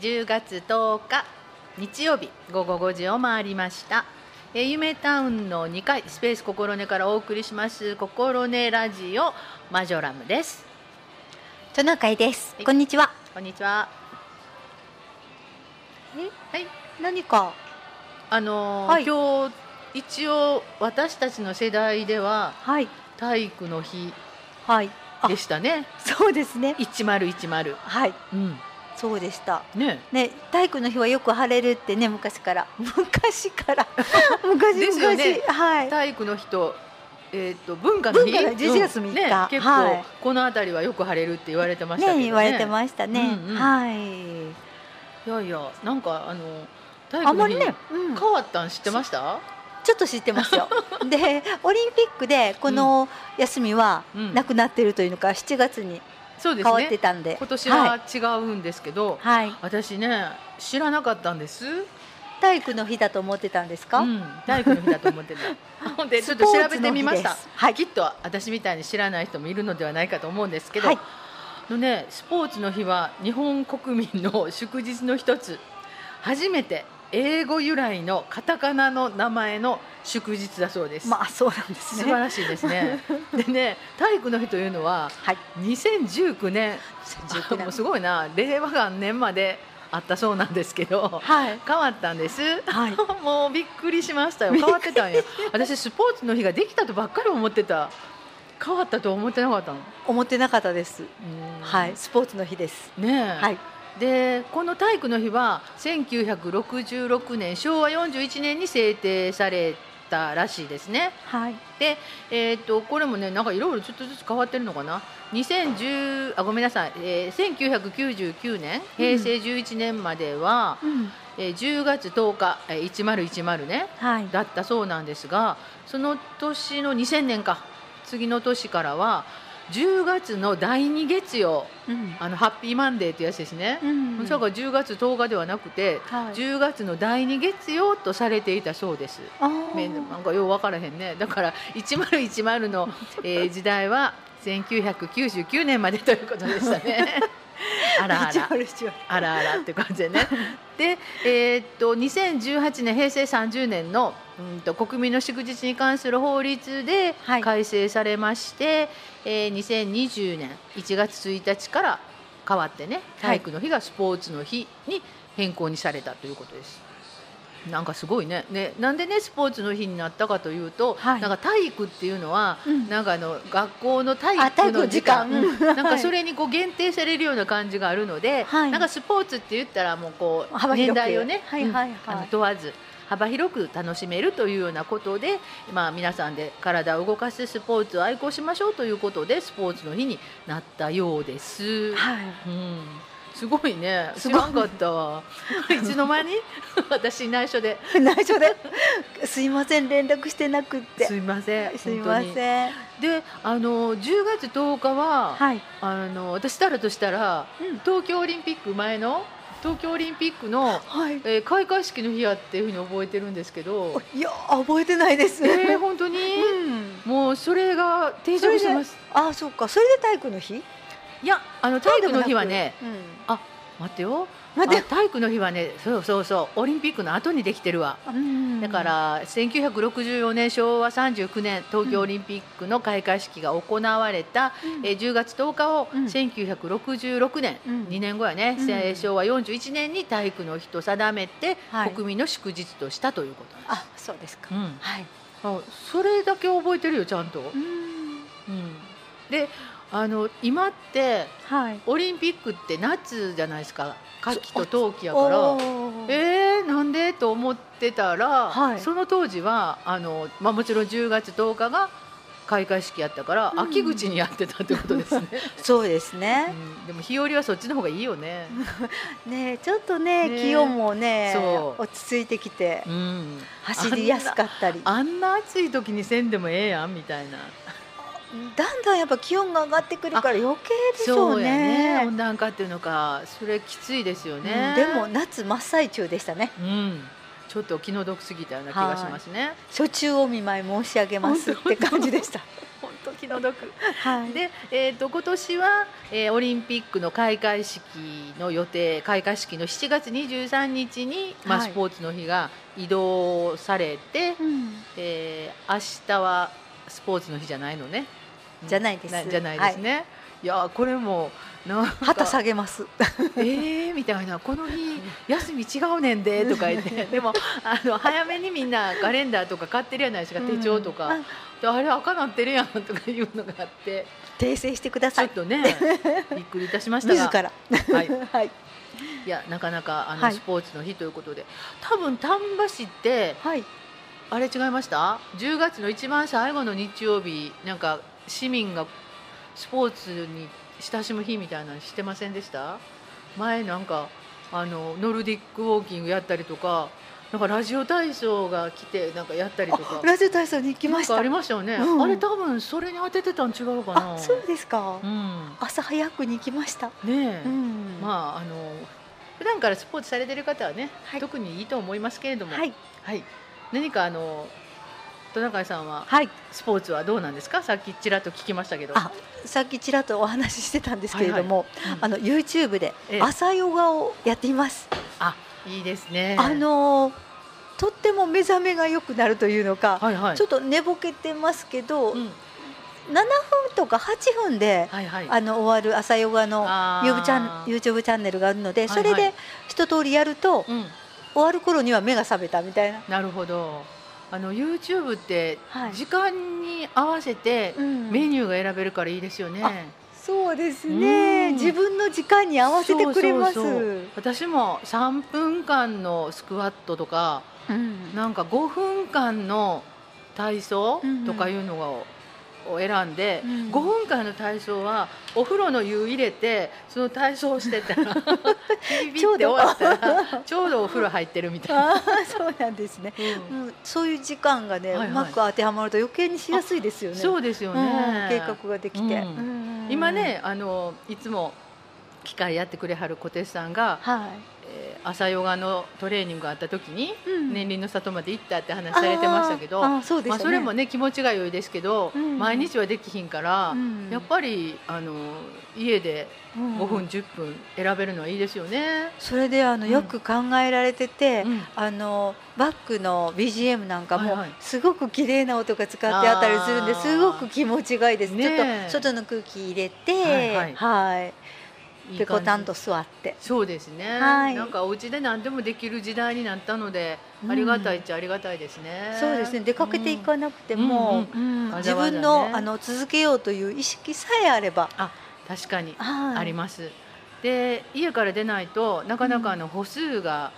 10月10日日曜日午後5時を回りました。えー夢タウンの2階スペース心根からお送りします心根ラジオマジョラムです。トナカイです、はい。こんにちは。こんにちは。え？はい。何か？あのーはい。今日一応私たちの世代でははい。体育の日はい。あでしたね。そうですね。1010はい。うんそうでした。ね。ね体育の日はよく晴れるってね昔から。昔から。昔 ですよね。昔。はい。体育の日と,、えー、と文化の日。文化の日11月3日。うんね、結構、はい。この辺りはよく晴れるって言われてましたね。ね言われてましたね、うんうん。はい。いやいやなんかあの体育の日、あんまりね、うん。変わったん知ってました、ちょっと知ってますよ。でオリンピックでこの休みはうん。なくなってるというのか7月にそうです変わってねたんで、今年は、はい違うんですけど、はい、私ね知らなかったんです、体育の日だと思ってたんですか、うん、体育の日だと思ってた。ほんでちょっと調べてみました。はい。きっと私みたいに知らない人もいるのではないかと思うんですけど、はい。のね、スポーツの日は日本国民の祝日の一つ。初めて英語由来のカタカナの名前の祝日だそうです、まあそうなんですね。素晴らしいですね。でね体育の日というのははい。2019年。2019年。もうすごいな。令和元年まであったそうなんですけどはい。変わったんです。はい。もうびっくりしましたよ。変わってたんや。私スポーツの日ができたとばっかり思ってた。変わったとは思ってなかったの？思ってなかったです。うん。はい。スポーツの日です。ねえ、はいでこの体育の日は1966年昭和41年に制定されたらしいですね。はい。で、えー、とこれもねなんかいろいろちょっとずつ変わってるのかな？2010あごめんなさい、えー1999年平成11年までは、うん。えー10月10日、えー1010ねはい。だったそうなんですがその年の2000年か。次の年からは10月の第2月曜うん。あのハッピーマンデーってやつですね、うんそれから10月10日ではなくて、はい。10月の第2月曜とされていたそうです。なんかよう分からへんね。だから1010の、えー時代は1999年までということでしたね。あらあら108あらあらって感じでね。で、えーっと2018年平成30年のうんと国民の祝日に関する法律ではい改正されまして、えー2020年1月1日から変わってね体育の日がスポーツの日に変更にされたということです。なんかすごいね。ねなんでねスポーツの日になったかというと、はい。なんか体育っていうのは、うん。なんかあの学校の体育の時間。うん。なんかそれにこう限定されるような感じがあるので、はい。なんかスポーツって言ったらもうこう年代をね、はいはいはい。うんあの問わず幅広く楽しめるというようなことで、まあ、皆さんで体を動かすスポーツを愛好しましょうということでスポーツの日になったようです。はい。うんすごいね。知らんかったわ。いつの間に？私内緒で。内緒で。すいません連絡してなくって。すいませんすいません。であの10月10日は、はい。あの私たらとしたら、うん。東京オリンピック前の東京オリンピックの、はい。えー開会式の日やっていうふうに覚えてるんですけど。いや覚えてないです。えー、本当に、うん。もうそれが定着してます。あそうか。それで体育の日？いやあの体育の日はねうん。あ待ってよ。待ってあ体育の日はねそうそうそうオリンピックの後にできてるわ。うん。だから1964年昭和39年東京オリンピックの開会式が行われた、うん。えー10月10日をうん。1966年、うん。2年後やね、うん。えー昭和41年に体育の日と定めて、はい。国民の祝日としたということです。あそうですか。うん。はい。あそれだけ覚えてるよちゃんと。うん。うん、であの今ってはい。オリンピックって夏じゃないですか。夏季と冬季やから。えー、なんでと思ってたら、はい。その当時はあの、まあ、もちろん10月10日が開会式やったから、うん秋口にやってたってことですね、そうですね。うん、でも日和はそっちの方がいいよね、ねちょっとねね気温もね落ち着いてきてうん、走りやすかったり。あんな暑い時にせんでもええやんみたいなだんだんやっぱ気温が上がってくるから余計でしょそうねね。温暖化っていうのかそれきついですよね、うんでも夏真っ最中でしたね。うん。ちょっと気の毒すぎたような気がしますね。初中お見舞い申し上げますって感じでした。本と気の毒。はい。で、えー、と今年は、えーオリンピックの開会式の予定開会式の7月23日に、まあはい。スポーツの日が移動されて、うん。えー明日はスポーツの日じゃないのね。じゃないです。じゃないですね。い、やーこれもな旗下げます。えーみたいな。この日休み違うねんでとか言って。でもあの早めにみんなカレンダーとか買ってるやないですか、手帳とか、うん。あれ赤なってるやんとかいうのがあって。訂正してくだちさい。ょっとねびっくりいたしました自がら。はい、はい。いやなかなかあの、はい。スポーツの日ということで。多分丹波市ってはい。あれ違いました？10月の一番最後の日曜日なんか市民がスポーツに親しむ日みたいなのしてませんでした？前なんかあのノルディックウォーキングやったりとかなんかラジオ体操が来てなんかやったりとか。あラジオ体操に行きました。ありましたよね、うん。あれ多分それに当ててたん違うかな。あそうですか。うん。朝早くに行きました。ねえ、うん。まああの普段からスポーツされてる方はね、はい。特にいいと思いますけれども、はい。はい。何かあのトナカイさんははい。スポーツはどうなんですか？さっきちらっと聞きましたけど。あさっきちらっとお話ししてたんですけれども、うんあの YouTube でええ。朝ヨガをやっています。あいいですね。あのとっても目覚めが良くなるというのか、はいはい。ちょっと寝ぼけてますけど、うん。7分とか8分で、はいはい。あの終わる朝ヨガの YouTube チャン YouTube チャンネルがあるので、はいはい。それで一通りやると、うん。終わる頃には目が覚めたみたいな。なるほどあの YouTube ってはい。時間に合わせてうん。メニューが選べるからいいですよね、あそうですね、うん。自分の時間に合わせてくれます。私も3分間のスクワットとかうん。なんか5分間の体操とかいうのをを選んで、うん。5分間の体操はお風呂の湯入れてその体操をしてた。らビビって終わったらちょうどお風呂入ってるみたいな。そうなんですね。うん。うん、そういう時間がね、はいはい。うまく当てはまると余計にしやすいですよね。そうですようんね、計画ができて、今ねあのいつも機械やってくれはる小手さんが、はえー朝ヨガのトレーニングがあった時に年輪の里まで行ったって話されてましたけどそれもね気持ちが良いですけど、うん。毎日はできひんから、うん。やっぱりあの家でうん。5分、10分選べるのはいいですよね。それであのうんよく考えられてて、うん。あのバックの BGM なんかもすごく綺麗な音が使ってあったりするんですごく気持ちがいいです。ねちょえっと外の空気入れて、はいはい。はいいいペコタ感じンと座って。そうですね、はい。なんかお家で何でもできる時代になったので、うん。ありがたいっちゃありがたいですね。そうですね。出かけていかなくても、うんうん自分のあの続けようという意識さえあれば、あ確かに。はい。あります。で家から出ないとなかなかあの歩数が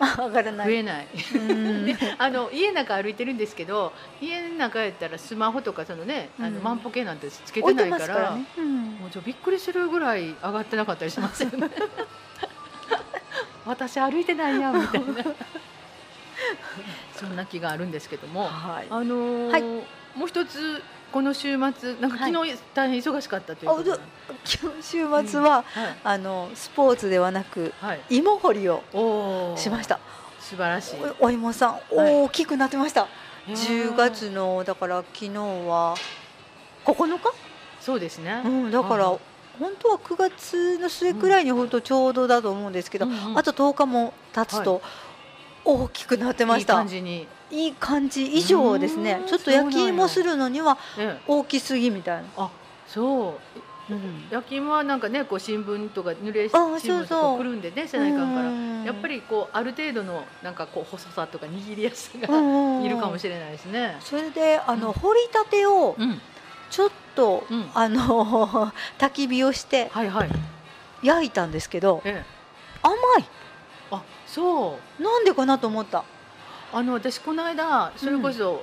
上がらない。増えない。あの家の中歩いてるんですけど家の中やったらスマホとかそのね、あのうん万歩計なんてつけてないからもうちょびっくりするぐらい上がってなかったりしますよね。私歩いてないやんみたいなそんな気があるんですけども、はい。あのーはいもう一つこの週末なんかはい。昨日大変忙しかったというこ週末は、はい。あのスポーツではなくはい、芋掘りをしました。素晴らしい。おお芋さんはい。大きくなってました。いやー。10月のだから昨日は9日？そうですね。うんだからはい本当は9月の末くらいに本当ちょうどだと思うんですけど、うんうん。あと10日も経つと大きくなってまいいした。感じに、いい感じ以上ですね。うん。ちょっと焼き芋するのにはええ、大きすぎみたいな、あそう。うん。焼き芋はなんかねこう新聞とか濡れあ新聞とかくるんでねせないから。うんやっぱりこうある程度のなんかこう細さとか握りやすさうがいるかもしれないですね。それであの、うん。掘りたてをうん、ちょっと、うん。あの 焚き火をしてはいはい。焼いたんですけどええ、甘あそう。いなんでかなと思ったあの私この間それこそ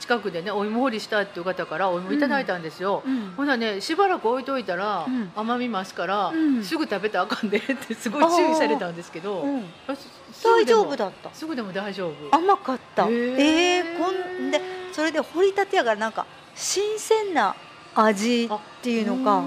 近くでねお芋掘りしたっていう方からお芋いただいたんですよ。うん。ほなねしばらく置いといたらうん。甘み増すから、うん。すぐ食べたらあかんでってすごい注意されたんですけど、大丈夫だった？すぐでも大丈夫。甘かった。へえーー、こんでそれで掘りたてやからなんか新鮮な味っていうのか。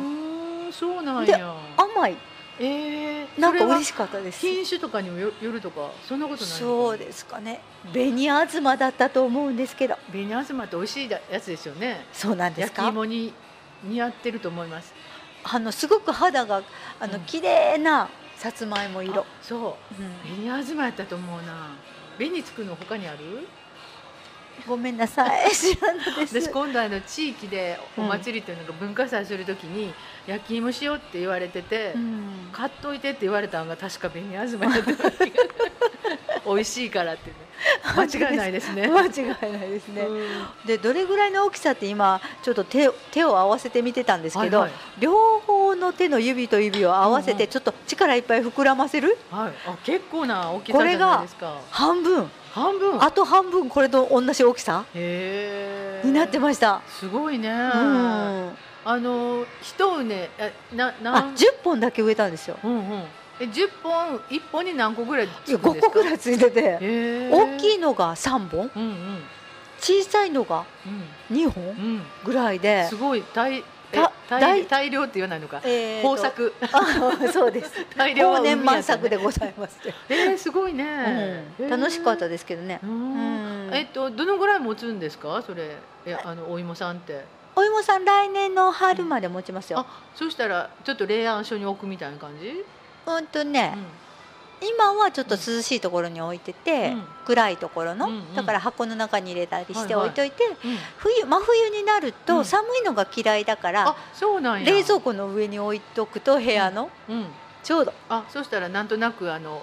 そうなんでや。甘い？ええー、なんか嬉ししかったです。品種とかにもよよるとかそんなことないそうですかね。紅あずまだったと思うんですけど。紅あずまって美味しいやつですよね。そうなんです焼きか芋に似合ってると思います。あのすごく肌があのうん。綺麗なさつまいも色。あ、そう。うん。紅あずまやったと思うな。紅つくの他にある？ごめんなさい。私今度あの地域でお祭りっていうのが文化祭するときに焼き芋しようって言われてて、うん。買っといてって言われたのが確か紅あずまやった 美味しいからってね。間違いないですね。間違いないですね、うん。でどれぐらいの大きさって今ちょっと手を手を合わせてみてたんですけど、はいはい。両方の手の指と指を合わせてちょっと力いっぱい膨らませる？はい、あ結構な大きさじゃないですか。半分半分。あと半分これと同じ大きさ？になってました、すごいね、うん。あの一畝えなあなん10本だけ植えたんですよ。うんうん。え10本1本に何個ぐらいいや5つ個ぐらいついてて。へ大きいいのが3本？うんうん。小さいのがうん。2本うん。ぐらいで。すごい。大大大大量って言わないのか。えーと豊作。あそうです。大量年満作ででございます、えー、すごいね、うん、楽しかったでですけどね、ううん。んえっとどのぐらい持つんですか？それ。えあのお芋さんって。お芋さん来年の春まで持ちますよ、あそしたらちょっと冷暗所に置くみたいな感じ、うんとね、今はちょっと涼しいところに置いてて、うん。暗いところの、うんうん。だから箱の中に入れたりして置いといて、うん。うん冬真冬になるうとん。寒いのが嫌いだから、冷蔵庫の上に置いとくと部屋のうん。ちょうど、あそしたらなんとなくあの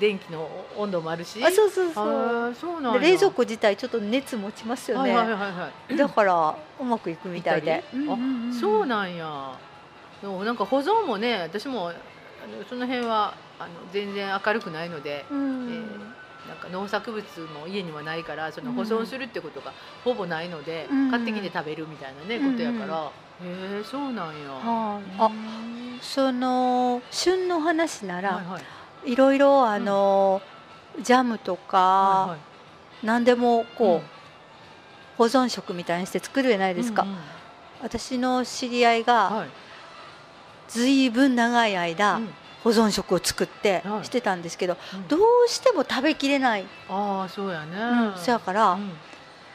電気の温度もあるし。あそうそうそう。そう冷蔵庫自体ちょっと熱持ちますよね、はいはいはいはい。だからうまくいくみたいで、行ったり。あ。そうなんや。でもなんか保存もね私もその辺はあの全然明るくないので、うん。えーなんか農作物も家にはないからその保存するってことがほぼないので、うん。買ってきて食べるみたいなね、うん。ことやから。へえそうなんや、はい。あうんその旬の話なら、はいはい。いろいろあの、ジャムとか、はいはい。何でもこう、うん。保存食みたいにして作るじゃないですか、うんうん。私の知り合いがはい。ずいぶん長い間、うん保存食を作ってはい。してたんですけど、うん。どうしても食べきれない、ああそうやね、うんそやから、うん。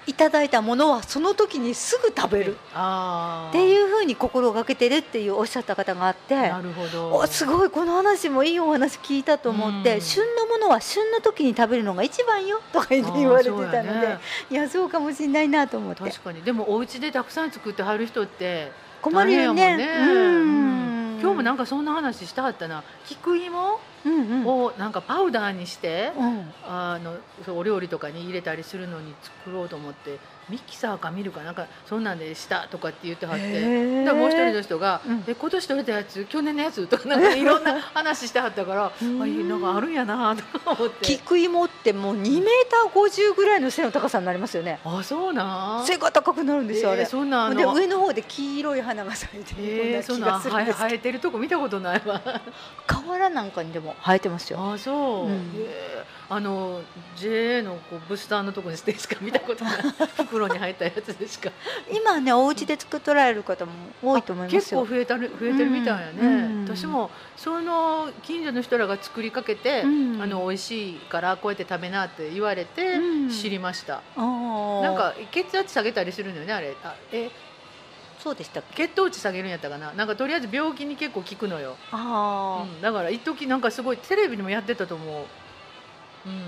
いただいたものはその時にすぐ食べる。っていうふうに心がけてるっていうおっしゃった方があってなるほど。おすごいこの話もいいお話聞いたと思って、うん。旬のものは旬の時に食べるのが一番よとか言って言われてたので、ね。いやそうかもしれないなと思って。確かに。でもお家でたくさん作ってはる人って困るよね。大変やもんね。うん今日もなんかそんな話したはったな。菊芋うんうん。をなんかパウダーにして、うん。あのそうお料理とかに入れたりするのに作ろうと思ってミキサーか見るかなんかそんなんでしたとかって言ってはって。へー。でもう一人の人が、うん。え今年取れたやつ去年のやつとかなんかいろんな話してはったからあんなんかあるんやなとか思って。菊芋ってもう2メーター50ぐらいの背の高さになりますよね。あそうなん。背が高くなるんですよあれ、えーそんなで上の方で黄色い花が咲いてるようえー、な気そんながす。るんです生えてるとこ見たことないわ。河原なんかにでも生えてますよ。あそう、うん。えーあの JA のこうブスターのとこにしてしか見たことない袋に入ったやつでしか。今ねお家で作っておられる方も多いと思いますよ。結構増えたる増えてるみたいやね、うん。私もその近所の人らが作りかけて、うん。あの美味しいからこうやって食べなって言われてうん。知りました、あー。なんか血圧下げたりするのよねあれ。あえ？そうでした血糖値下げるんやったかな？なんかとりあえず病気に結構効くのよ。あうん、だから一時なんかすごいテレビでもやってたと思う。うん。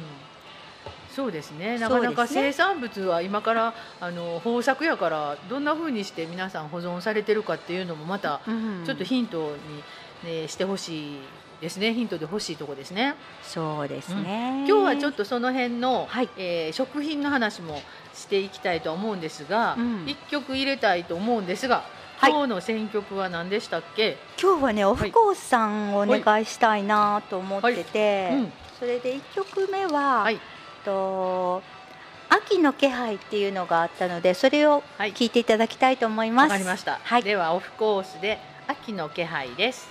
そうですね。なかなか生産物は今からあの豊作やからどんな風にして皆さん保存されてるかっていうのもまたちょっとヒントに、ね、してほしいですね。ヒントで欲しいとこですね。そうですね、今日はちょっとその辺の、はいえー食品の話もしていきたいと思うんですが、うん一曲入れたいと思うんですが、はい今日の選曲は何でしたっけ？今日はねオフコースさんをお願いしたいなと思ってて、うん。それで1曲目は、はいと秋の気配っていうのがあったのでそれをはい。聞いていただきたいと思います。わかりました。はいではオフコースで秋の気配です。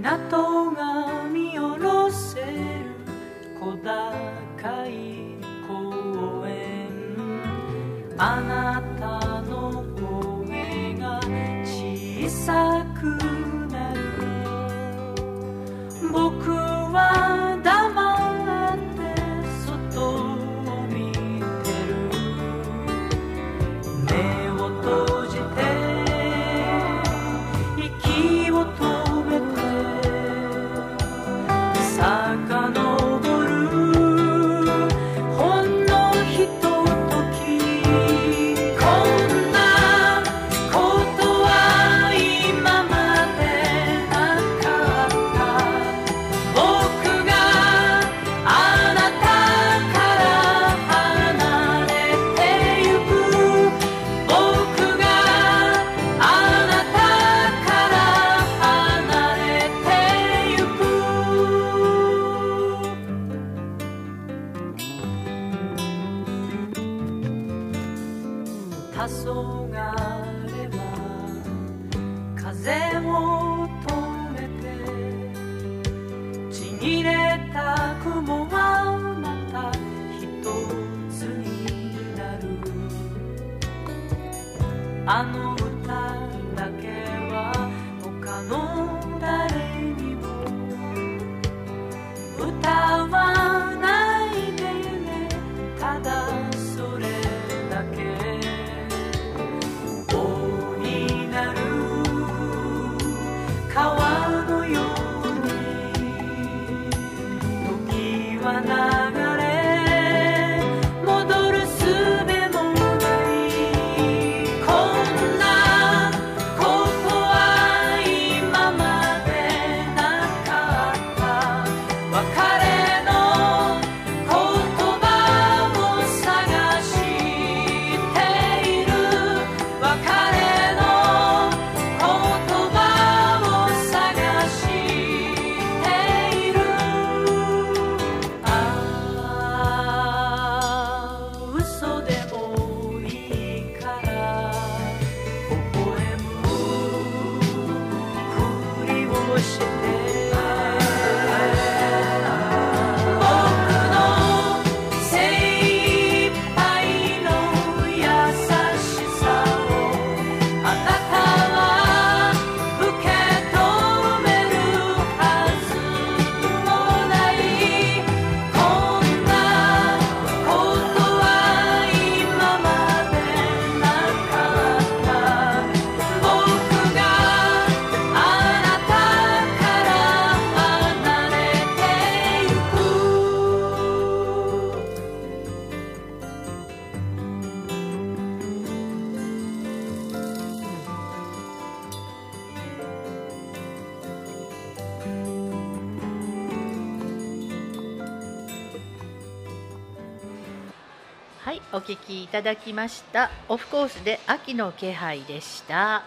港が見下ろせる小高い公園あなたの声が小さくなる僕は黙って外を見てる目を閉じて息を止めただきました。オフコースで秋の気配でした。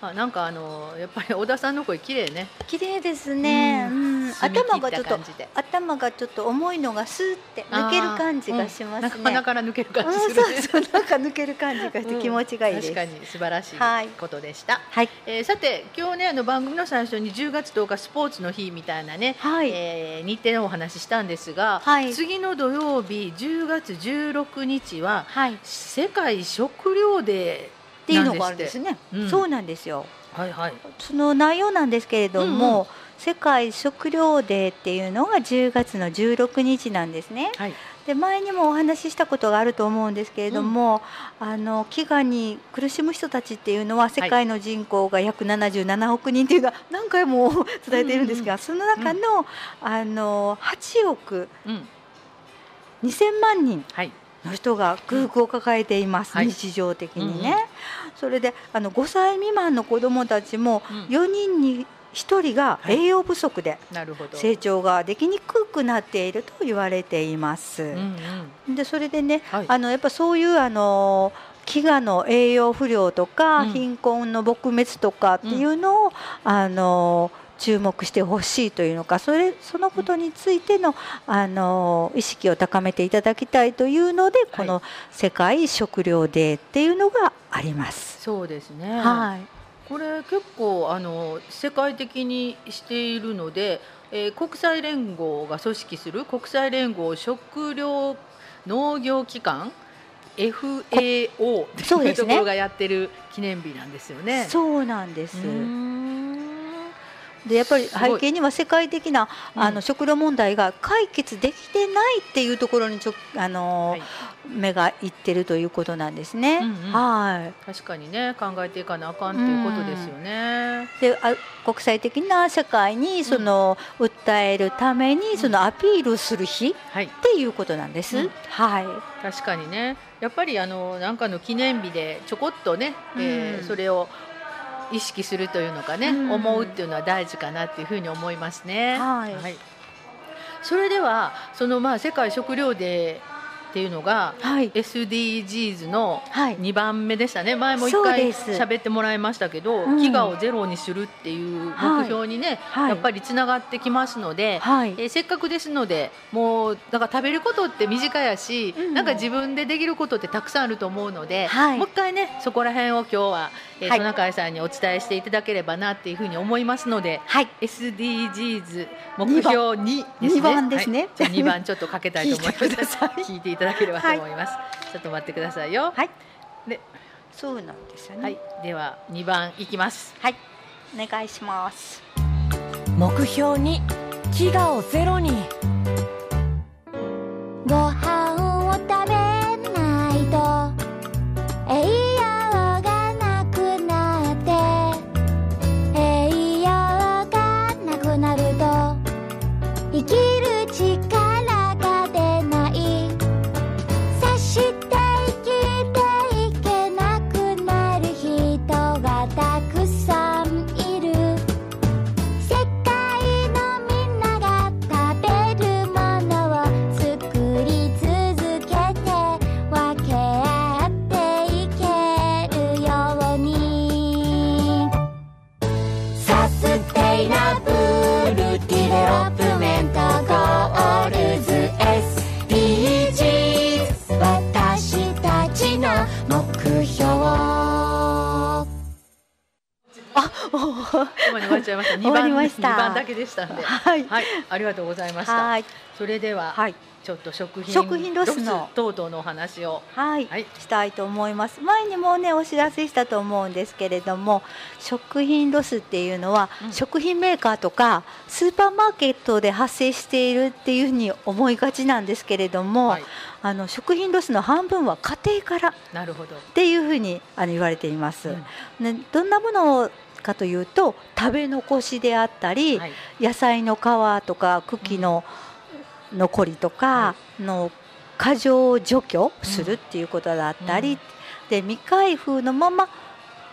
あ、なんかあのやっぱり小田さんの声綺麗ね。綺麗ですね。うん、頭がちょっと頭がちょっと重いのがスーって抜ける感じがしますね。うん鼻から抜ける感じうんするね。そうそうなんか抜ける感じがして気持ちがいいです。確かに素晴らしはいいことでした。はいえーさて今日ねあの番組の最初に10月10日スポーツの日みたいなね、はいえー日程のお話ししたんですが、はい次の土曜日10月16日ははい。っ世界食糧デーていうのがあ。るんですね。うんそうなんですよ。はいはい。その内容なんですけれども、うんうん世界食糧デーっていうのが10月の16日なんですね。はい。で前にもお話ししたことがあると思うんですけれども、あの飢餓に苦しむ人たちっていうのは世界の人口が約77億人っていうのは何回も伝えているんですが、その中の,、あの8億うん。2000万人はい。の人が空腹を抱えています、はい日常的にね。うんうんそれであの5歳未満の子どもたちもうん4人に1人がはい栄養不足で。成長ができにくくなっていると言われています。うんうん。でそれでね、はいあのやっぱそういうあの飢餓の栄養不良とか、うん貧困の撲滅とかっていうのを、あの注目してほしいというのかそれそのことについてのあの意識を高めていただきたいというのでこの世界食糧デーっていうのがあります。そうですね。はい、これ結構あの世界的にしているので、えー国際連合が組織する国際連合食糧農業機関 FAO ってそうですねいうところがやってる記念日なんですよね。そうなんです。でやっぱり背景には世界的なうん。あの食糧問題が解決できてないっていうところにちょあの、はい。目がいってるということなんですね。うんうん。はい。確かにね考えていかなあかんということですよね。であ国際的な社会にその、訴えるためにそのアピールする日っはい。ていうことなんです。うん。はい。確かにね。やっぱりあのなんかの記念日でちょこっとね、えーうん。それを意識するというのかね、うん。思うっていうのは大事かなっていうふうに思いますね。はい。それではそのまあ世界食糧デーっていうのがはい。SDGs のはい。2番目でしたね。前も1そう回喋ってもらいましたけど、うん。飢餓をゼロにするっていう目標にね、はい。やっぱりつながってきますので、はい。えーせっかくですのでもうだから食べることって身近やし、うん。なんか自分でできることってたくさんあると思うので、はい。もう一回ねそこら辺を今日は、えーはい。トナカイさんにお伝えしていただければなっていうふうに思いますのではい。SDGs 目標2ですね。二番ですね。はい。じゃあ2番ちょっとかけたいと思います。聞いてください聞いていただければ。と思います、ちょっと待ってくださいよ。はい。でそうなんですよね。はい、では2番いきます。はい。お願いします。目標に飢餓をゼロに。ご飯ました。2終わり番ました。2番だけでしたんで。はい。はい。ありがとうございました。はい。それでは、はい。ちょっと食品食品ロスの。等々のお話を。はい、はい。したいと思います。前にもねお知らせしたと思うんですけれども食品ロスっていうのは、うん。食品メーカーとかスーパーマーケットで発生しているっていうふうに思いがちなんですけれども、はい。あの食品ロスの半分は家庭からっなるほど、ていうふうにあの言われています、うん。ね、どんなものかというと食べ残しであったり、はい。野菜の皮とか茎の残りとかの過剰除去するっていうことだったり、うん。で未開封のまま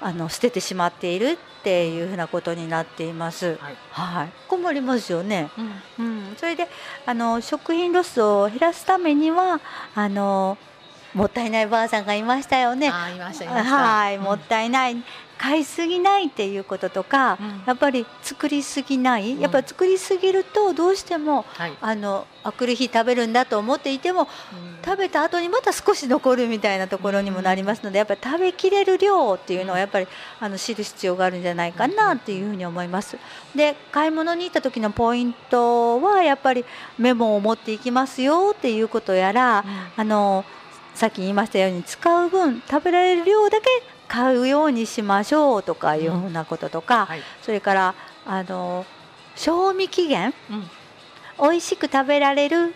あの捨ててしまっているっていうふうなことになっています。はい。はい、困りますよね。うん。うん、それであの食品ロスを減らすためにはあのもったいないばあさんがいましたよね。あーいましたいました。はい、うん。もったいない買いすぎないっていうこととか、うん。やっぱり作りすぎない、うん。やっぱり作りすぎるとどうしてもはい。あのあくる日食べるんだと思っていてもうん。食べた後にまた少し残るみたいなところにもなりますので、やっぱり食べきれる量っていうのはやっぱりあの知る必要があるんじゃないかなっていうふうに思います。で買い物に行った時のポイントはやっぱりメモを持っていきますよっていうことやら、あのさっき言いましたように使う分食べられる量だけ買うようにしましょうとかいうふうなこととか、はい。それからあの賞味期限うん。美味しく食べられる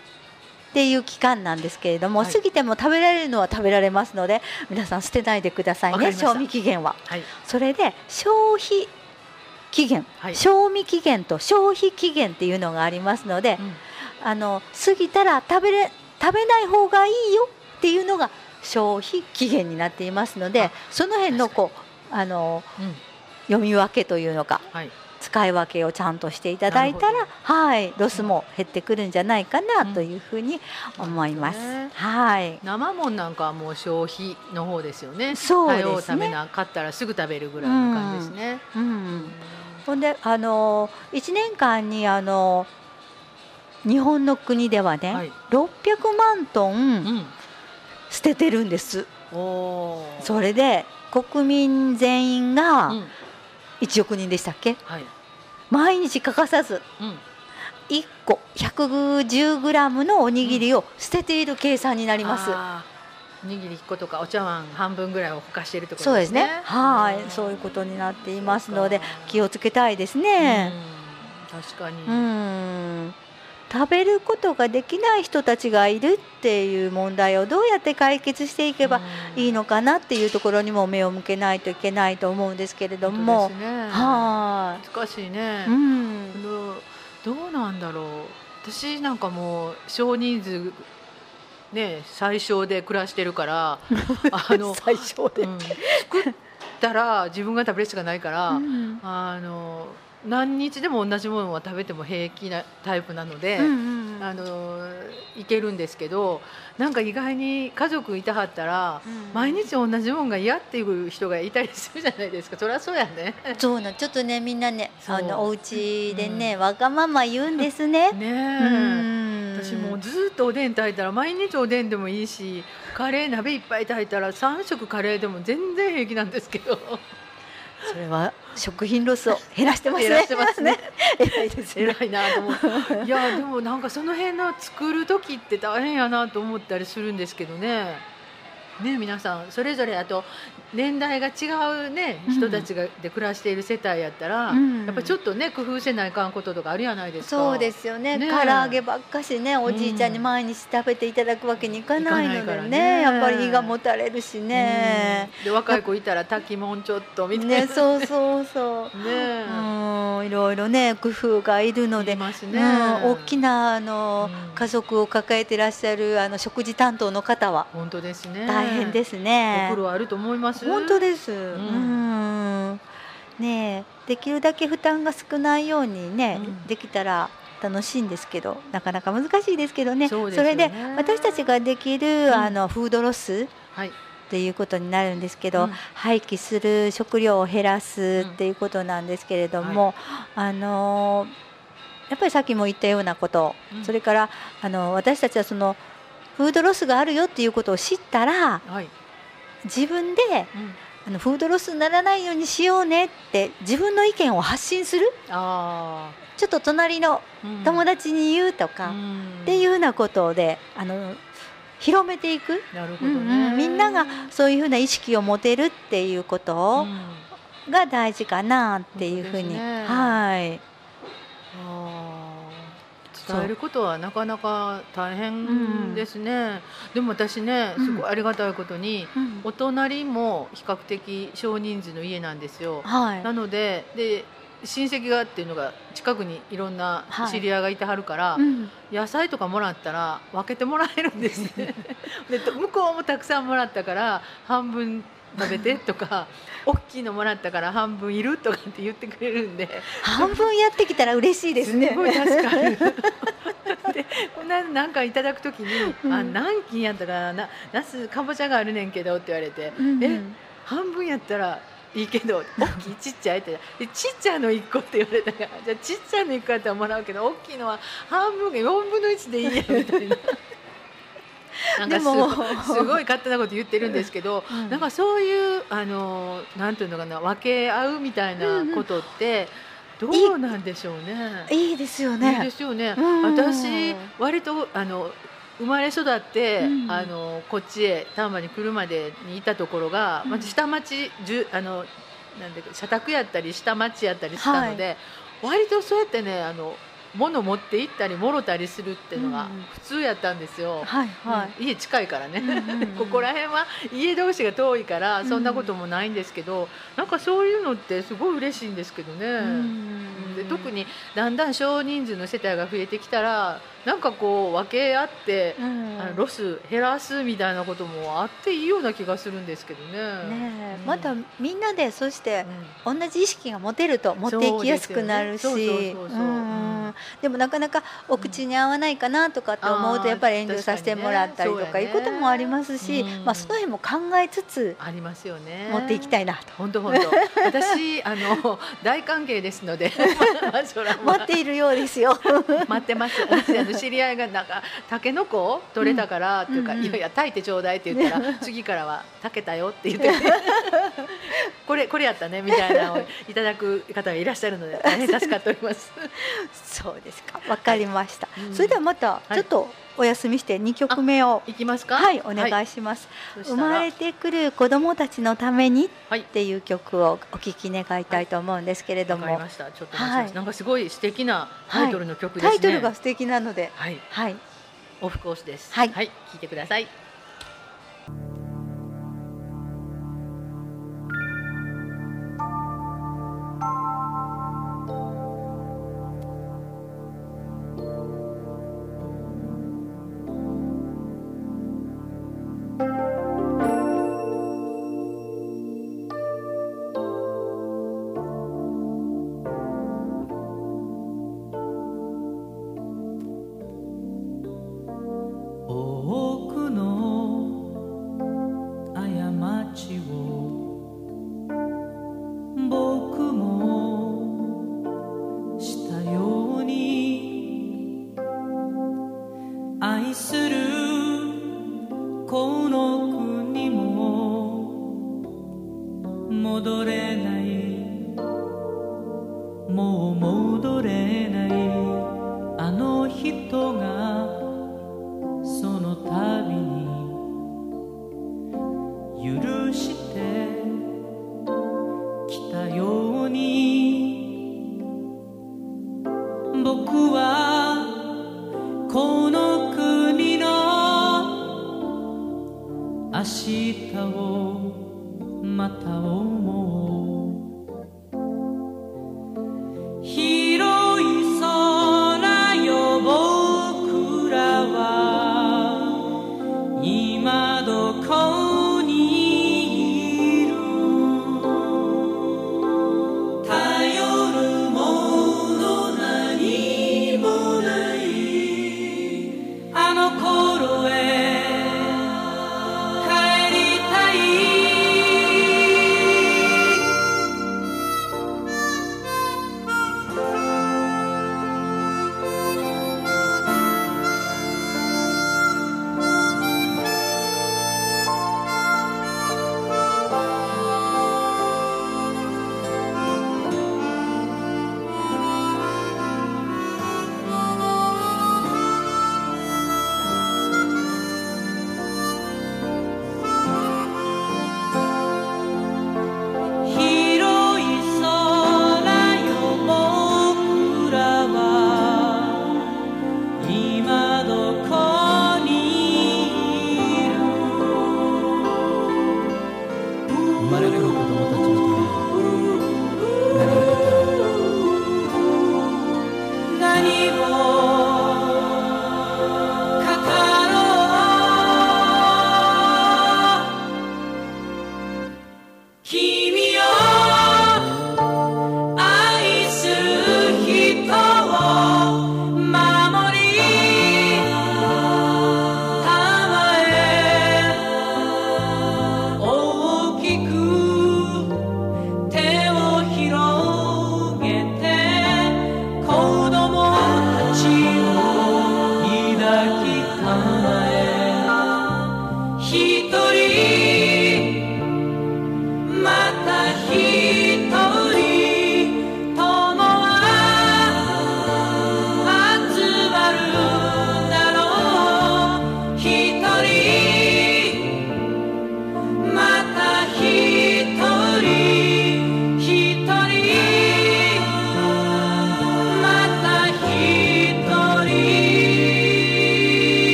っていう期間なんですけれども、はい。過ぎても食べられるのは食べられますので皆さん捨てないでくださいね賞味期限は。はい。それで消費期限、はい。賞味期限と消費期限っていうのがありますので、うん。あの過ぎたら食べれ食べない方がいいよっていうのが消費期限になっていますのであその辺のこうあのうん。読み分けというのかはい。使い分けをちゃんとしていただいたらはいロスも減ってくるんじゃないかなというふうに思います。なるほどね。はい。生もんなんかはもう消費の方ですよね。そうですね。早う食べなかったらすぐ食べるぐらいの感じですね、うん。ほんであの1年間にあの日本の国ではね、はい。600万トンうん捨ててるんです。それで国民全員がうん。1億人でしたっけ？はい。毎日欠かさずうん。1個110グラムのおにぎりを捨てている計算になります。おにぎり1個とかお茶碗半分ぐらいをほかしているってことそうでねですすね。はい、ん。そういうことになっていますので気をつけたいですね。うん。確かに、うん、食べることができない人たちがいるっていう問題をどうやって解決していけばいいのかなっていうところにも目を向けないといけないと思うんですけれど本もね。は難しいね、い、うん、どうなんだろう。私なんかもう少人数ね最小で暮らしてるから あの、最小で、うん。作ったら自分が食べるしかないから、うん。あの何日でも同じものを食べても平気なタイプなので、うんうんあのいけるんですけどなんか意外に家族いたはったら、うん。毎日同じもんが嫌っていう人がいたりするじゃないですか。そりゃそうやね。そうなん。ちょっとねみんなねあのお家でね、わがまま言うんですね。ね私もうずっとおでん炊いたら毎日おでんでもいいしカレー鍋いっぱい炊いたら3食カレーでも全然平気なんですけどそれは食品ロスを減らしてますね。減らしてますね 偉いですね。偉いなと思ういやでもなんかその辺の作る時って大変やなと思ったりするんですけどねね皆さんそれぞれあと年代が違うねうん。人たちがで暮らしている世帯やったら、うん。やっぱちょっとね工夫せないかんこととかあるやないですか。そうですよね。ねえ。唐揚げばっかしねおじいちゃんに毎日食べていただくわけにいかないのでね。ね。やっぱり胃がもたれるしね。うん。で若い子いたら炊きもんちょっとみたいな。ねそうそうそう。ねえ。うんいろいろね工夫がいるので。いますね。うん、大きなあの、うん。家族を抱えてらっしゃるあの食事担当の方は。本当ですね。大変ですね。お苦労あると思います本当です。うん。ん。ねえ。できるだけ負担が少ないようにね、うん。できたら楽しいんですけどなかなか難しいですけどね。そね。れで私たちができる、ん。あのフードロスはい。っていうことになるんですけど、うん。廃棄する食料を減らすっていうことなんですけれども、あのやっぱりさっきも言ったようなこと、うん。それからあの私たちはそのフードロスがあるよっていうことを知ったらはい、自分でうん。あのフードロスにならないようにしようねって自分の意見を発信する。あちょっと隣の友達に言うとか、っていうようなことであの広めていく、なるほどうんね、うん。みんながそういうふうな意識を持てるっていうことうん。が大事かなっていうふうに、ね。はい。伝えることはなかなか大変ですね、でも私ねすごいありがたいことに、うん。お隣も比較的少人数の家なんですよ、はい。なのでで親戚がっていうのが近くにいろんなはい。知り合いがいてはるから、うん。野菜とかもらったら分けてもらえるんですね。でと向こうもたくさんもらったから半分食べてとか大きいのもらったから半分いるとかって言ってくれるんで。半分やってきたら嬉しいですね。すごい助かる。でこんななんかいただくときに「うん。あ何斤やったかなななすかぼちゃがあるねんけど」って言われて「うんえ半分やったらいいけど大きいちっちゃいって。でちっちゃいの1個って言われたからじゃあちっちゃいの1個やったらもらうけど大きいのは半分が4分の1でいいやみたいな。なんかすごいすごい勝手なこと言ってるんですけど、うん。なんかそういうあのなんていうのかな分け合うみたいなことってどうなんでしょうね。いいですよいいねで。すよね。うん私割とあの生まれ育って、うん。あのこっちへ丹波に来るまでにいたところが、まず下町じゅあのなんで社宅やったり下町やったりしたので、割とそうやってねあの物持って行ったりもろたりするっていうのがうん普通やったんですよ。はいはうん家近いからね、うんうんうん ここら辺は家同士が遠いからそんなこともないんですけど、なんかそういうのってすごい嬉しいんですけどね。い。うんで特にだんだん少人数の世帯が増えてきたらなんかこう分け合って、うん。あのロス減らすみたいなこともあっていいような気がするんですけどね。うん。またみんなでそしてうん。同じ意識が持てると持っていきやすくなるし。でもなかなかお口に合わないかなとかって思うとやっぱり遠慮させてもらったりとかいうこともありますし、うん。まあ、その辺も考えつつありますよね。持っていきたいなと。本当本当。私あの大歓迎ですので 待っているようですよ。待ってますの知り合いがなんかたけのこ取れたから、っていうか、いやいや炊いてちょうだいって言ったら次からは炊けたよって言って これこれやったねみたいなのをいただく方がいらっしゃるので大変助かっております。そうですか。わかりました。うん。それではまたい。ちょっとお休みして2曲目を、いきますか？はい、お願いします。生そした？らまれてくる子供たちのためにはい。っていう曲をお聴き願いたいと思うんですけれども、わかりました。ちょっとはい。なんかすごい素敵なタイトルの曲ですね、タイトルが素敵なので、はい。はい、オフコースです。はい。聞いてください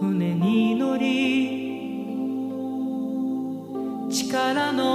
船に乗り力の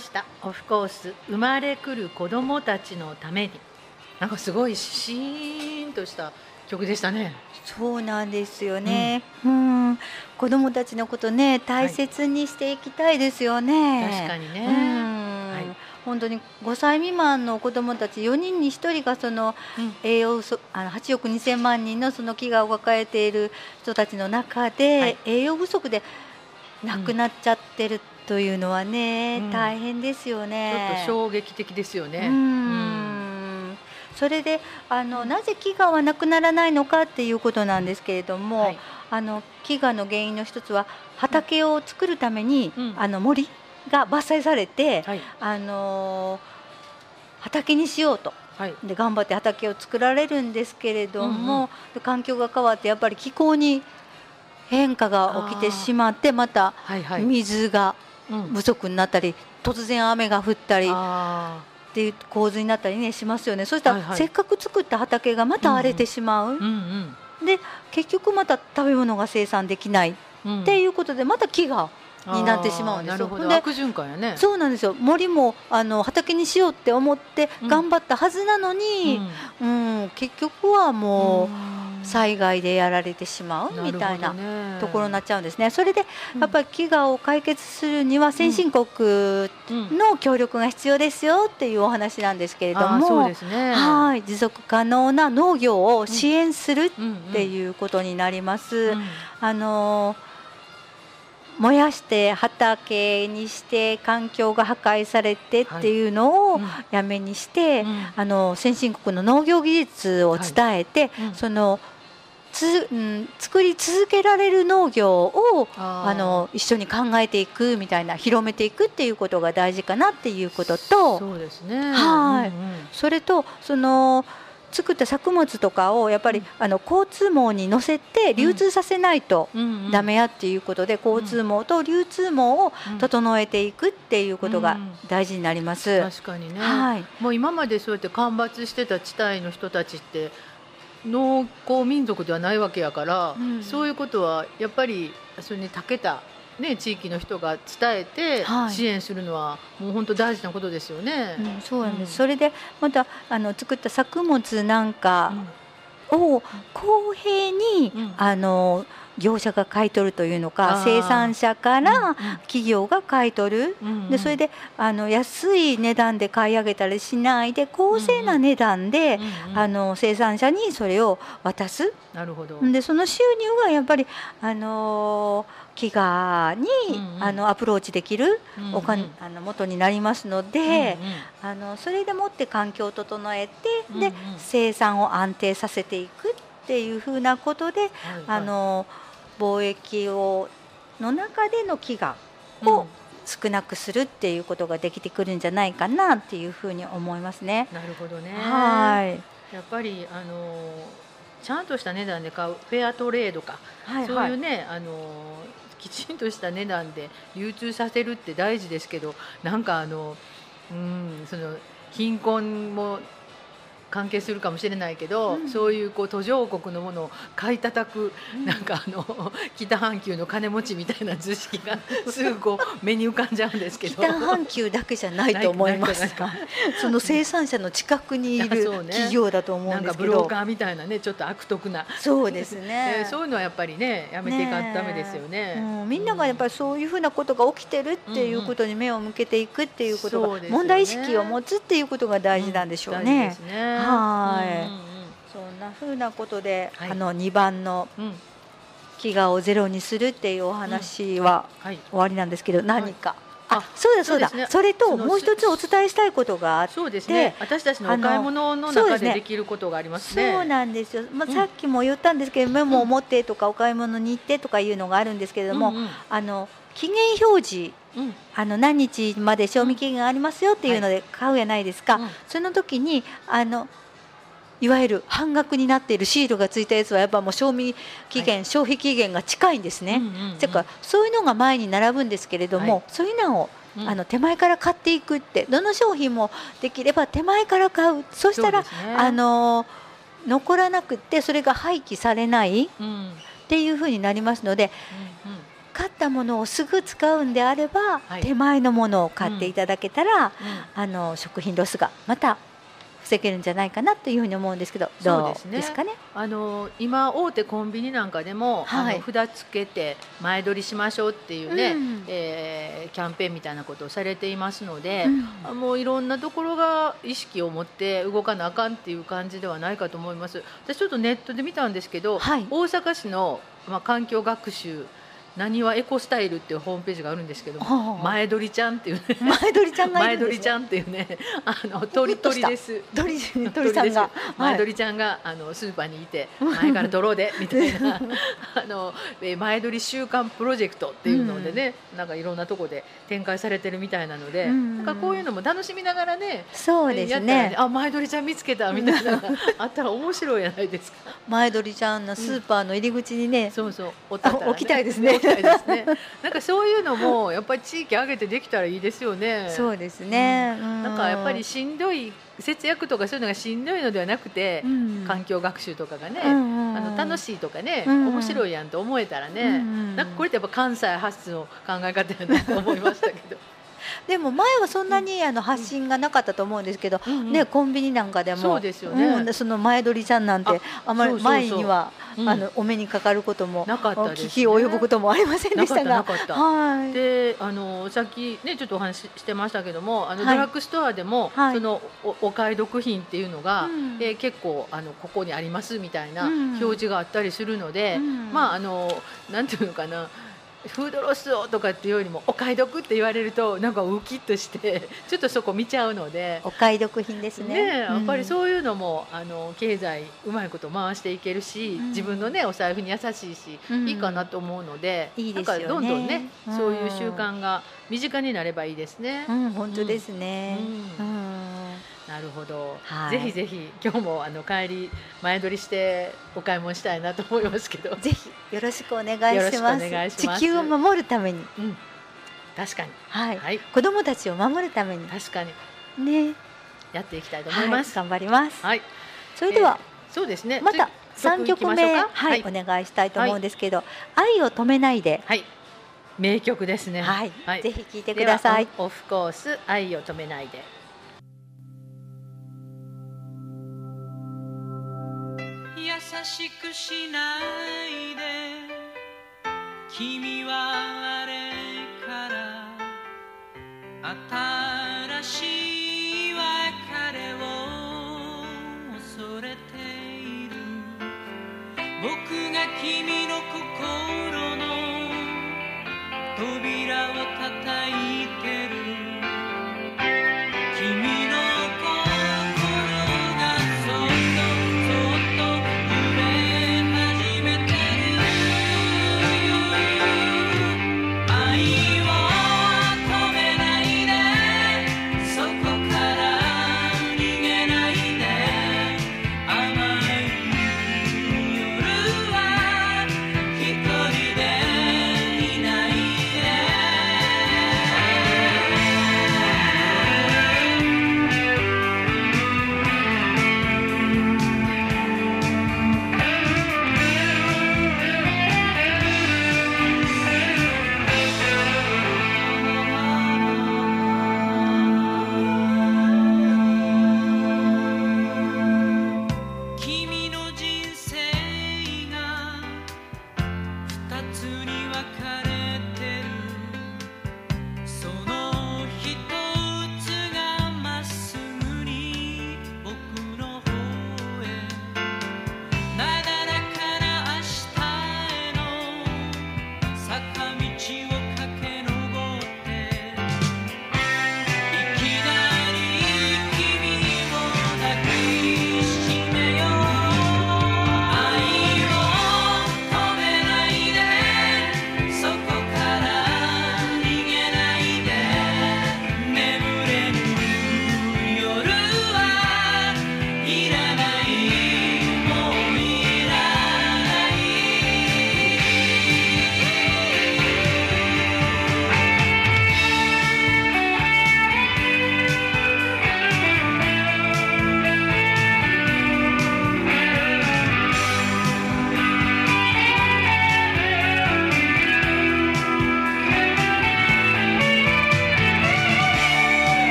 ました。オフコース生まれくる子供たちのために。なんかすごいシーンとした曲でしたね。そうなんですよね。うん、子供たちのことね大切にしていきたいですよね。確かにね。うんはい本当に5歳未満の子どもたち4人に1人がそのうん栄養不足あの8億2000万人のその飢餓を抱えている人たちの中で、はい栄養不足で亡くなっちゃってるというのはね、うん。大変ですよちょね。っと衝撃的ですよね。うん。それであのなぜ飢餓はなくならないのかっていうことなんですけれども、はい。あの飢餓の原因の一つは畑を作るために、うん。あの森が伐採されて、はい。あの畑にしようと。はい。で頑張って畑を作られるんですけれども、で環境が変わってやっぱり気候に変化が起きてしまってまた。水がうん不足になったり突然雨が降ったりっあていう構図になったりねしますよね。そしたら、せっかく作った畑がまた荒れてしまう、で結局また食べ物が生産できないっ。ていうことでまた飢餓になってしまうんですよ。悪循環やね。そうなんですよ。森もあの畑にしようって思ってうん。頑張ったはずなのに、うん。結局はもう災害でやられてしまうみたいなところになっちゃうんですね。それでやっぱり飢餓を解決するには先進国うん。の協力が必要ですよっていうお話なんですけれども、ですね。はい。持続可能な農業を支援するっうんうん。ていうことになります。うんあの燃やして畑にして環境が破壊されてっていうのをうん。やめにして、うん。あの先進国の農業技術を伝えて、うん。そのつ、うん、作り続けられる農業をあの一緒に考えていくみたいな広めていくっていうことが大事かなっていうこととそうですね。はい。うんうん。それとその作った作物とかをやっぱり、あの交通網に乗せて流通させないとダメやっていうことで、交通網と流通網をうん整えていくっていうことがうん。大事になります。確かにね。はい、もう今までそうやって干ばつしてた地帯の人たちって農耕民族ではないわけやから、うん。そういうことはやっぱりそれに長けた、ね、地域の人が伝えてはい。支援するのはもう本当大事なことですよね。うん、そうなんです、うん。それでまたあの作った作物なんかを公平に、うん。あの業者が買い取るというのあかー。生産者からうん企業が買い取る、うんうん。でそれであの安い値段で買い上げたりしないで公正な値段で、うんうん。あの生産者にそれを渡す。なるほど。でその収入がやっぱり、あの飢餓に、うんうん。あのアプローチできるうんうん。お金、あの元になりますので、うんうん。あのそれでもって環境を整えて、でうんうん。生産を安定させていくっていうふうなことで、はいあの貿易をの中での飢餓はいを少なくするっていうことができてくるんじゃないかなっていうふうに思いますね。なるほどね。はい、やっぱりあのちゃんとした値段で買うフェアトレードか、はい、そういうねあのきちんとした値段で流通させるって大事ですけどなんかあのうんその貧困も関係するかもしれないけど、うん。そういうこう途上国のものを買い叩く、なんかあの 北半球の金持ちみたいな図式が すぐこう目に浮かんじゃうんですけど。北半球だけじゃないと思いますが、その生産者の近くにいる 企業だと思うなんんですけど。かブローカ、ーみたいなねちょっと悪徳な、そうですね。えー。そういうのはやっぱりねやめていかんダメですよね。うん、みんながやっぱりそういうふうなことが起きてるっていうことに目を向けていくっていうことが、問題意識を持つっていうことが大事なんでしょうね。ですねはい。うんうんそんなふうなことで、はい。あの2番の飢餓をゼロにするっていうお話ははい。終わりなんですけど、何か。ああそうだ。そうだね。それともう一つお伝えしたいことがあってそうですね。私たちのお買い物の中ででできることがありますね。そうなんですよ、まあ、うん。さっきも言ったんですけど、メモを持ってとかお買い物に行ってとかいうのがあるんですけれども、うんうん。あの期限表示うん。あの何日まで賞味期限がありますよっていうので買うやないですか、うん。その時にあのいわゆる半額になっているシールがついたやつはやっぱもう賞味期限、消費期限が近いんですね。うんうんうん。てかそういうのが前に並ぶんですけれども、はい。そういうのをうん。あの手前から買っていくってどの商品もできれば手前から買う。そしたら、ね。あの残らなくってそれが廃棄されないっうん。うんうんていうふうになりますので買ったものをすぐ使うんであれば、はい。手前のものを買っていただけたら、うん。あの食品ロスがまた防げるんじゃないかなというふうに思うんですけどどうですかね？あの今大手コンビニなんかでも、はい。札つけて前取りしましょうっていうね、うん。えーキャンペーンみたいなことをされていますので、うん。あもういろんなところが意識を持って動かなあかんっていう感じではないかと思います。私ちょっとネットで見たんですけど、はい。大阪市の、まあ、環境学習なにわエコスタイルっていうホームページがあるんですけど前取りちゃんっていうね。前鳥ちゃん前取りちゃんっていうねあの鳥鳥です。鳥鳥さんが。前鳥ちゃんがあのスーパーにいて前から取ろうでみたいな。あのえー前取り週間プロジェクトっていうのでね、なんかいろんなとこで展開されてるみたいなので、うん。なんかこういうのも楽しみながらねそうですね。あ前鳥ちゃん見つけたみたいな。の があったら面白いじゃないですか。前鳥ちゃんのスーパーの入り口にね、そうそう、置きたいですね。置きたいですね。なんかそういうのもやっぱり地域上げてできたらいいですよね。そうですね、うん。なんかやっぱりしんどい節約とかそういうのがしんどいのではなくて、うん。環境学習とかがね、うんうんうん。あの楽しいとかね、うん面白いやんと思えたらね、うんうんなんかこれってやっぱ関西発の考え方やなと思いましたけど。でも前はそんなにあの発信がなかったと思うんですけど、うん。ねコンビニなんかでもそうですよね。うんその前鳥ちゃんなんてあまり前にはうん。あのお目にかかることもなかったですね。聞き及ぶこともありませんでした。がはい。であのさっきねちょっとお話ししてましたけどもあの、はい。ドラッグストアでも、はい。そのおお買い得品っていうのが、うん。えー結構あのここにありますみたいなうん。表示があったりするので、うん。まああのなんていうのかなフードロスをとかっていうよりもお買い得って言われるとなんかウキッとして ちょっとそこ見ちゃうので。お買い得品ですね。ねえやっぱりうそういうのも、あの経済うまいこと回していけるし、うん。自分のねお財布に優しいし、うん。いいかなと思うのでいいですよね。どんどんね、うん。そういう習慣が身近になればいいですね。ん、うん、本当ですね、ううんなるほど、はい。ぜひぜひ今日もあの帰り前撮りしてお買い物したいなと思いますけど、ぜひよろしくお願いします。願いします。地球を守るために。うん、確かに、はい、はい、子供たちを守るために。確かに。ね。やっていきたいと思います。はい、頑張ります、はい、それでは、そうですね。また次三曲目はい、はい、お願いしたいと思うんですけど、愛を止めないで、はい。名曲ですね。はい、はい。ぜひ聞いてください。オフコース愛を止めないで。優しくしないで。君はあれから新しい別れを恐れている。僕が君の心の扉を叩い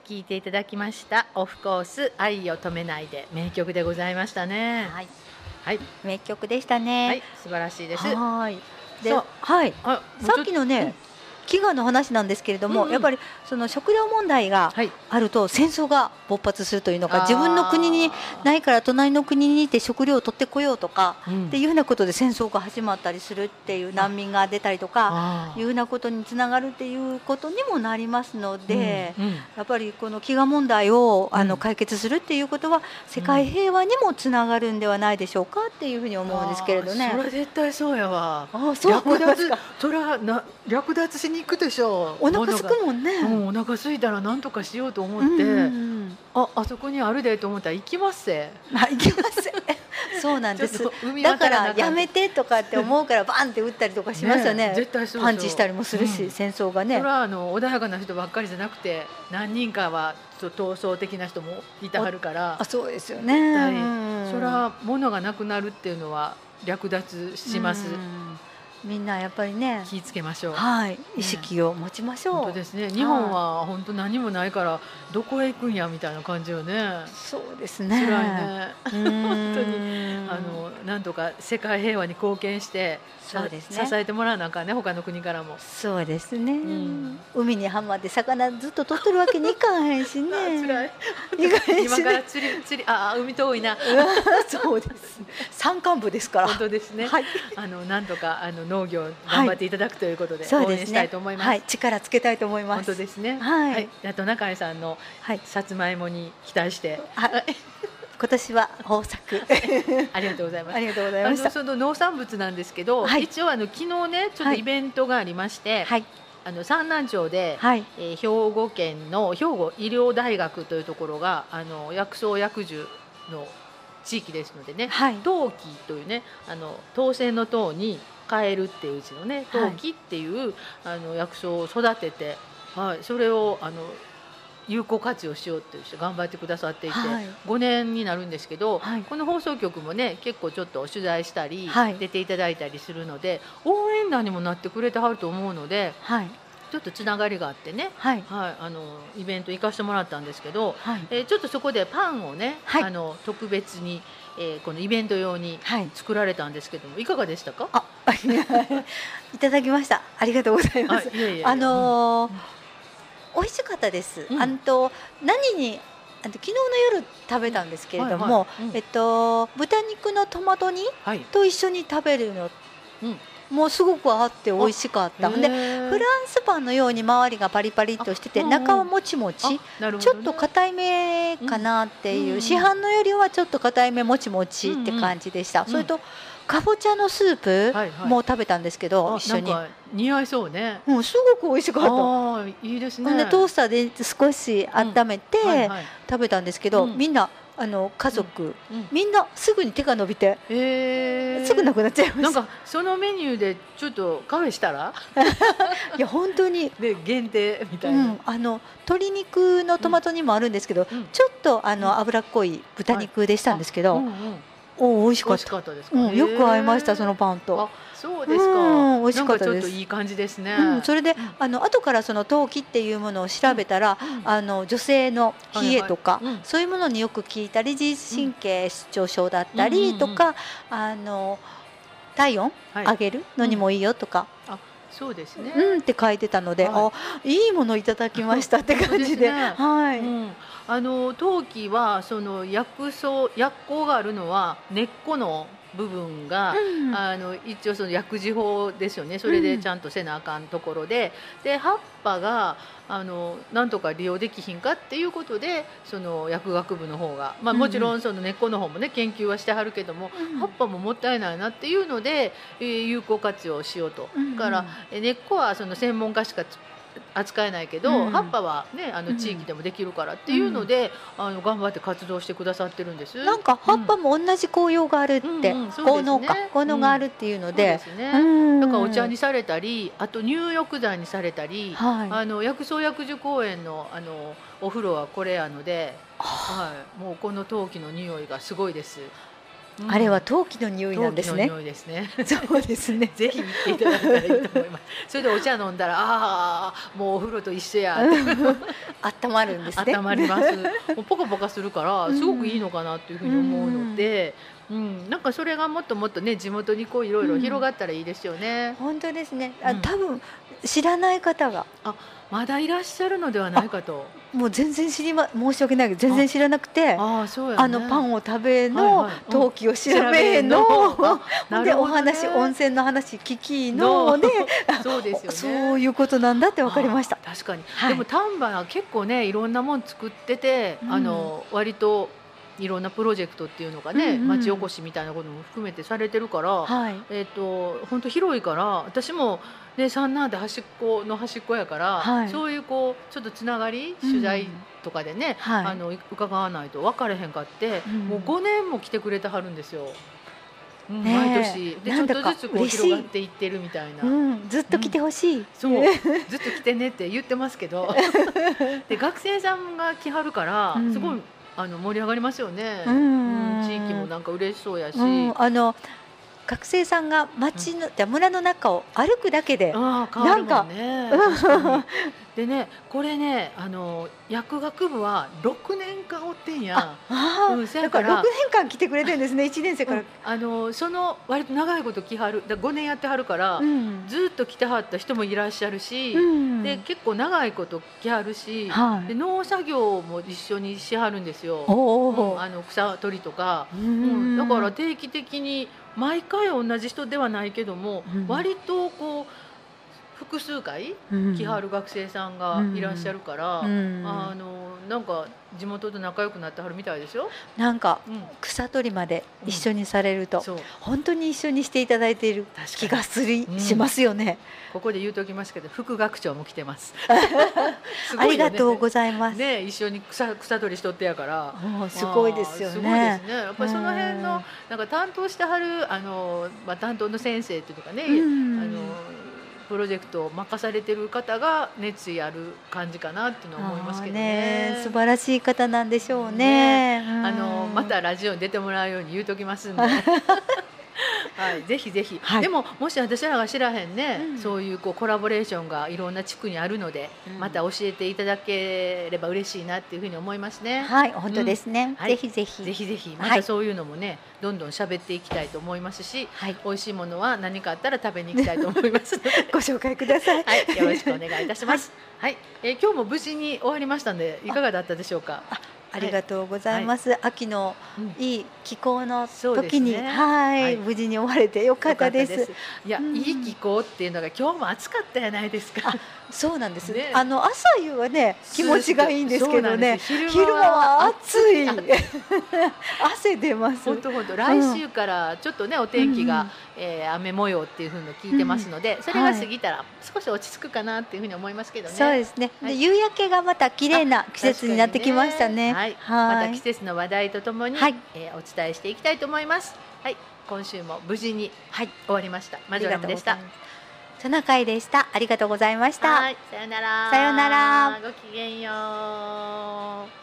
はい聞いていただきました。オフコース愛を止めないで名曲でございましたね。はい、はい。名曲でしたはねい。素晴らしいです。はい。ではい。あさっきのね、飢餓の話なんですけれども、うんうん。やっぱりその食料問題がはい。あると戦争が勃発するというのあー。か自分の国にないから隣の国に行って食料を取ってこようとか、うん。っていうようなことで戦争が始まったりするっていう難民が出たりとかいうようなことにつながるっていうことにもなりますので。うんうん。やっぱりこの飢餓問題をあうん。の解決するっていうことは世界平和にもつながるんではないでしょうかっていうふうに思うんですけれどね。それ絶対そうやわ。あそう略奪。それはな略奪しに行くでしょうお腹すくもんね。うん、お腹空いたら何とかしようと思うんって、うんうんああそこにあるでと思ったら行きますせまあ行きます。そうなんです。だからやめてとかって思うからバンって打ったりとかしますよね。絶対そうパンチしたりもするし、うん戦争がねそれ。はあの穏やかな人ばっかりじゃなくて何人かはちょっと闘争的な人もいてはるからあ、そうですよね。対うんそれは物がなくなるっていうのは略奪します、うんみんなやっぱりね。気ぃつけましょう、はい、意識を持ちましょう。本当ですね。日本は本当何もないからどこへ行くんやみたいな感じよね。そうです辛ね。いね本本当に。あのなんとか世界平和に貢献してそうですね。支えてもらわなあかんね他の国からも。そうですね、ん。海にはまって魚ずっと取ってるわけにいかへんしね。あ辛い。今から釣り釣りああ海遠いな。そうです。山間部ですから。本当ですね、はい。あのなんとかあの農業頑張っていただくということで、そうですね。応援したいと思います、はい、力つけたいと思います。本当ですね。はい。あと中井さんのはい。さつまいもに期待して。はい。今年は豊作。ありがとうございます。ありがとうございあましその農産物なんですけど、はい。一応あの昨日ねちょっとイベントがありまして、はい。あの三南町で、はい。えー兵庫県の兵庫医療大学というところがあの薬草薬樹の地域ですのでねはい。陶器というねあの当選の塔に変えるっていううちのねはい。陶器っていう、あの薬草を育てて、はい、それをあの有効活用しようってして頑張ってくださっていて、はい。5年になるんですけど、はい。この放送局もね結構ちょっと取材したり、はい。出ていただいたりするので応援団にもなってくれてはると思うのではい。ちょっとつながりがあってね、はい。はい、あのイベント行かせてもらったんですけど、はい。えーちょっとそこでパンをね、はい。あの特別に、えーこのイベント用にはい。作られたんですけどもいかがでしたか？あ いただきました。ありがとうございます。あいえいえ。いえあのーうん。美味しかったです。うん。あのと何にあの昨日の夜食べたんですけれども、はいはい。うん。えっと豚肉のトマト煮はい、と一緒に食べるの、うんもうすごく合って美味しかった。でフランスパンのように周りがパリパリっとしてて中はもちもち。ね。ちょっと硬いめかなっていう、うん。うん市販のよりはちょっと硬いめもちもちって感じでした、ん。それとかぼちゃのスープはいはい。も食べたんですけど、あ一緒に。似合いそうね。うん、すごく美味しかった。いいですね。でトースターで少し温めてはいはい。食べたんですけど、うん。みんなあの家族、うんみんなすぐに手が伸びて、へー。すぐなくなっちゃいましたなんかそのメニューでちょっとカフェしたら？いや本当に、で限定みたいな。うん、あの鶏肉のトマトにもあるんですけど、うん。ちょっとあの脂っこい豚肉でしたんですけど、うんうんお美味しかった。ですか？うん、よく合いましたそのパンと。あ。そうですか。うん美味しかったです。なんちょっといい感じですね。うん、それで、ん。あの後からその陶器っていうものを調べたら、うん。あの女性の冷えとか、はいはい。うん。そういうものによく効いたり自律神経失調症だったりとか、あの体温はい。上げるのにもいいよとか、そうですね。うんって書いてたので、はあいいものいただきましたって感じで、ですね。はい、うん、あの陶器はその薬草薬効があるのは根っこの部分が、うん。あの一応その薬事法ですよね。それでちゃんとせなあかんところで、で葉っぱがあのなんとか利用できひんかっていうことでその薬学部の方が、まあ、うん。もちろんその根っこの方もね研究はしてはるけども、うん。葉っぱももったいないなっていうので、えー有効活用しようと。からえー根っこはその専門家しかつ扱えないけど、うん。葉っぱはねあの地域でもできるからっていうので、あの頑張って活動してくださってるんです。なんか葉っぱも同じ効用があるって、うんうんそうですね。効能か効能があるっていうので。うん。だからお茶にされたり、あと入浴剤にされたり、はい。あの薬草薬樹公園のあのお風呂はこれやので、はい、もうこの陶器の匂いがすごいです。うんあれは陶器の匂いなんですねすね。そうですね ぜひ行っていただいたらいいと思います。それでお茶飲んだら、ああ、もうお風呂と一緒や。温まるんですね温まります。もうポカポカするから、すごくいいのかなっていうふうに思うので。うん、なんかそれがもっともっとね、地元にこういろいろ広がったらいいですよね。本当ですね。あうん。多分知らない方が。まだいらっしゃるのではないかと。もう全然知りま申し訳ないけど全然知らなくてああ、そうやね。あのパンを食べはいのはい。うん。陶器を調べのあ なでお話温泉の話聞きので そうですよね。そういうことなんだって分かりました。確かに、はい。でも丹波は結構ねいろんなもん作ってて、うん。あの割といろんなプロジェクトっていうのがね、うんうん。町おこしみたいなことも含めてされてるから、はい。えっ、と本当広いから私もね三男で端っこの端っこやから、はい。そういうこうちょっとつながりうん。取材とかでね、はい。あの伺わないと分かれへんかって、うん。もう5年も来てくれてはるんですよ。うんねえ。毎年。でちょっとずつこう広がっていってるみたいな。うん。ずっと来てほしい。そう。ずっと来てねって言ってますけど。で学生さんが来はるからうん。すごいあの盛り上がりますよね、うん。うん。地域もなんか嬉しそうやし、うん。あの学生さんが町の、じゃ村の中を歩くだけでああ変わるもんかに。でねこれねあの薬学部は6年間おってんや。ああ、うんせやだから。から6年間来てくれてるんですね。1年生から。うん、あのその割と長いこと来はる。だ5年やってはるから、うん。ずっと来てはった人もいらっしゃるし、うん。で結構長いこと来はるし、はい。で農作業も一緒にしはるんですよ。あの草取りとか、ううんん。だから定期的に毎回同じ人ではないけども、うん。割とこう複数回来はる学生さんがいらっしゃるから、うんあのなんか地元と仲良くなってはるみたいですよ。なんかうん、草取りまで一緒にされると、本当に一緒にしていただいている気がする、うんしますよね。ここで言うときますけど副学長も来てます。すありがとうざございます。ね一緒に草草取りしとってやから。すごいですよあーすごいねです。ね。やっぱりその辺のなんか担当してはるあのまあ担当の先生っていうかね、うんあのプロジェクトを任されてる方が熱意ある感じかなっていうのは思いますけどね。あー素晴らしい方なんでしょうね。うんあのまたラジオに出てもらうように言うときますんで。はい、ぜひぜひ、はいでももし私らが知らへんね、うんそういうこうコラボレーションがいろんな地区にあるので、うんまた教えていただければ嬉しいなっていうふうに思いますね。はい、本当ですね。はいぜひぜひ。ぜひぜひまはいたそういうのもね、どんどん喋っていきたいと思いますし、はい、美味しいものは何かあったら食べに行きたいと思います ご紹介ください。はい、よろしくお願いいたします。はい、えー今日も無事に終わりましたので、いかがだったでしょうか？ありがとうございます。秋のうんいい気候の時に、ねはい、はい無事に終われてよかったです。よいや、うんいい気候っていうのが今日も暑かったじゃないですか。そうなんです。ねあの朝夕はね気持ちがいいんですけどね。昼間は暑い。汗出ます。本当本当来週からちょっとねお天気が、えー雨模様っていうふうの聞いてますので、それが過ぎたら少し落ち着くかなっていうふうに思いますけどね。そうですね。はいで夕焼けがまた綺麗な季節になってきましたね。はい、はいまた季節の話題とともに、はいえーお伝えしていきたいと思います。はい、今週も無事に、はい、終わりました。マジョラムでした。トナカイでした。ありがとうございました。はい、さよなら。さよなら。ごきげんよう。